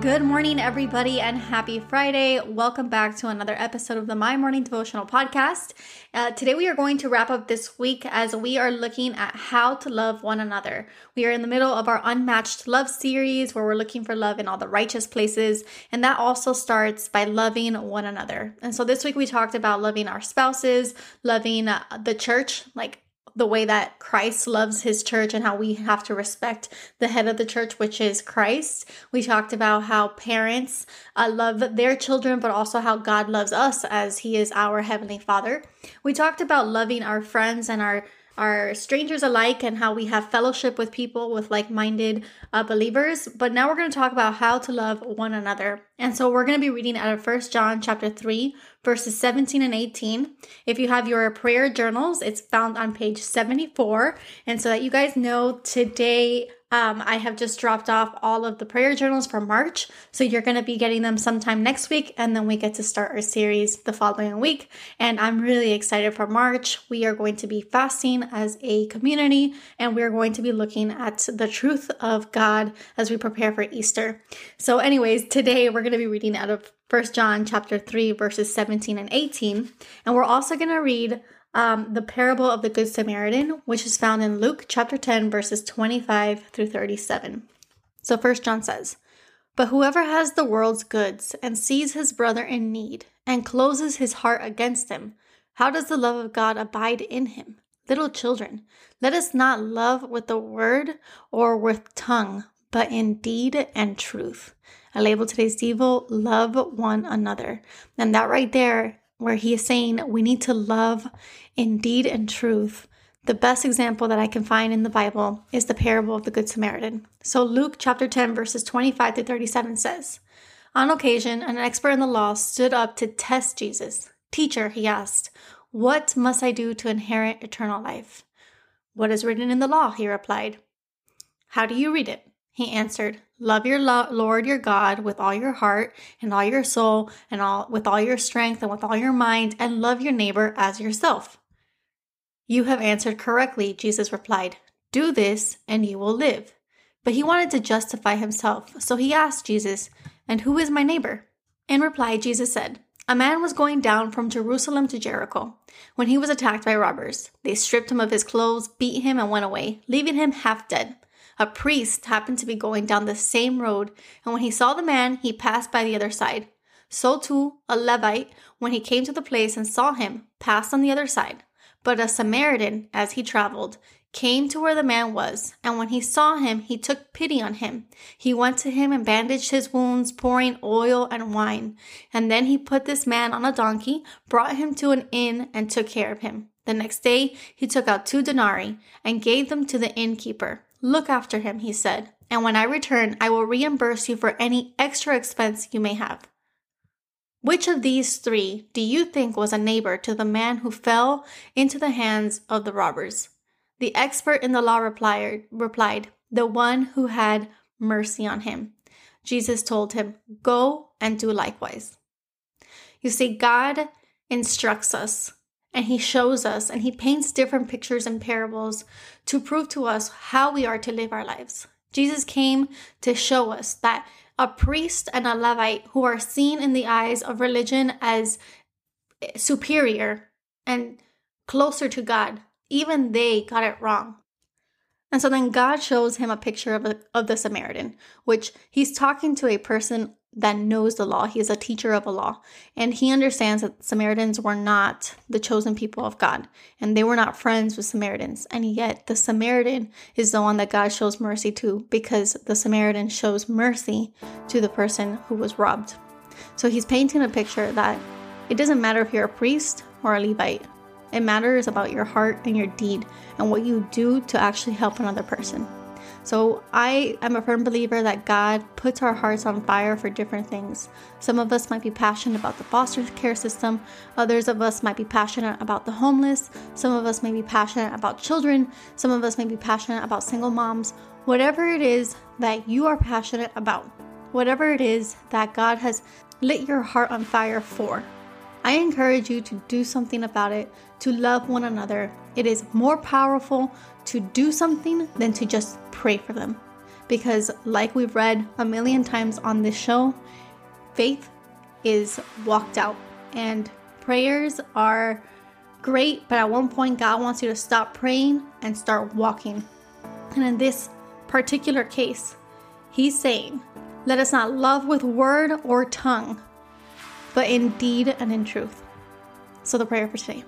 Good morning, everybody, and happy Friday. Welcome back to another episode of the My Morning Devotional Podcast. Uh, today, we are going to wrap up this week as we are looking at how to love one another. We are in the middle of our Unmatched Love series where we're looking for love in all the righteous places, and that also starts by loving one another. And so, this week, we talked about loving our spouses, loving uh, the church, like the way that Christ loves his church and how we have to respect the head of the church, which is Christ. We talked about how parents uh, love their children, but also how God loves us as he is our heavenly father. We talked about loving our friends and our are strangers alike and how we have fellowship with people with like-minded uh, believers. But now we're going to talk about how to love one another. And so we're going to be reading out of First john chapter 3 verses 17 and 18 if you have your prayer journals it's found on page 74 and so that you guys know today um, I have just dropped off all of the prayer journals for March. So you're going to be getting them sometime next week. And then we get to start our series the following week. And I'm really excited for March. We are going to be fasting as a community and we're going to be looking at the truth of God as we prepare for Easter. So, anyways, today we're going to be reading out of First John chapter 3, verses 17 and 18. And we're also going to read um, the parable of the Good Samaritan, which is found in Luke chapter 10, verses 25 through 37. So, first John says, But whoever has the world's goods and sees his brother in need and closes his heart against him, how does the love of God abide in him? Little children, let us not love with the word or with tongue, but in deed and truth. I label today's Devo, love one another. And that right there where he is saying we need to love in deed and truth. The best example that I can find in the Bible is the parable of the Good Samaritan. So, Luke chapter 10, verses 25 to 37 says, On occasion, an expert in the law stood up to test Jesus. Teacher, he asked, What must I do to inherit eternal life? What is written in the law? He replied. How do you read it? He answered, Love your lo- Lord your God with all your heart and all your soul and all with all your strength and with all your mind and love your neighbor as yourself. You have answered correctly, Jesus replied. Do this and you will live. But he wanted to justify himself, so he asked Jesus, And who is my neighbor? In reply, Jesus said, A man was going down from Jerusalem to Jericho when he was attacked by robbers. They stripped him of his clothes, beat him, and went away, leaving him half dead. A priest happened to be going down the same road, and when he saw the man, he passed by the other side. So too, a Levite, when he came to the place and saw him, passed on the other side. But a Samaritan, as he traveled, came to where the man was, and when he saw him, he took pity on him. He went to him and bandaged his wounds, pouring oil and wine. And then he put this man on a donkey, brought him to an inn, and took care of him. The next day, he took out two denarii and gave them to the innkeeper. Look after him, he said, and when I return, I will reimburse you for any extra expense you may have. Which of these three do you think was a neighbor to the man who fell into the hands of the robbers? The expert in the law replied, replied, The one who had mercy on him. Jesus told him, Go and do likewise. You see, God instructs us and he shows us and he paints different pictures and parables to prove to us how we are to live our lives. Jesus came to show us that a priest and a Levite who are seen in the eyes of religion as superior and closer to God, even they got it wrong. And so then God shows him a picture of, a, of the Samaritan, which he's talking to a person that knows the law. He is a teacher of the law. And he understands that Samaritans were not the chosen people of God. And they were not friends with Samaritans. And yet the Samaritan is the one that God shows mercy to because the Samaritan shows mercy to the person who was robbed. So he's painting a picture that it doesn't matter if you're a priest or a Levite. It matters about your heart and your deed and what you do to actually help another person. So I am a firm believer that God puts our hearts on fire for different things. Some of us might be passionate about the foster care system, others of us might be passionate about the homeless, some of us may be passionate about children, some of us may be passionate about single moms. Whatever it is that you are passionate about, whatever it is that God has lit your heart on fire for, I encourage you to do something about it, to love one another. It is more powerful to do something than to just pray for them. Because, like we've read a million times on this show, faith is walked out, and prayers are great, but at one point, God wants you to stop praying and start walking. And in this particular case, He's saying, Let us not love with word or tongue, but in deed and in truth. So, the prayer for today.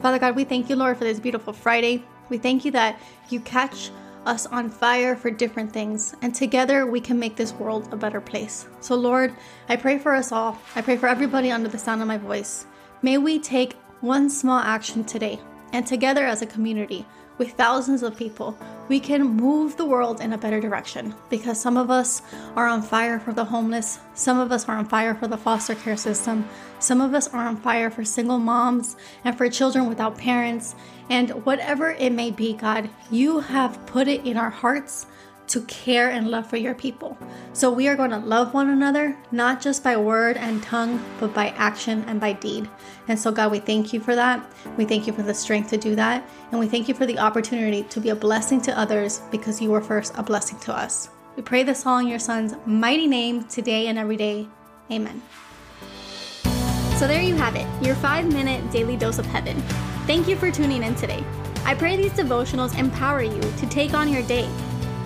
Father God, we thank you, Lord, for this beautiful Friday. We thank you that you catch us on fire for different things, and together we can make this world a better place. So, Lord, I pray for us all. I pray for everybody under the sound of my voice. May we take one small action today, and together as a community, with thousands of people, we can move the world in a better direction because some of us are on fire for the homeless, some of us are on fire for the foster care system, some of us are on fire for single moms and for children without parents. And whatever it may be, God, you have put it in our hearts to care and love for your people. So we are going to love one another, not just by word and tongue, but by action and by deed. And so, God, we thank you for that. We thank you for the strength to do that. And we thank you for the opportunity to be a blessing to others because you were first a blessing to us. We pray this all in your son's mighty name today and every day. Amen. So there you have it, your five minute daily dose of heaven. Thank you for tuning in today. I pray these devotionals empower you to take on your day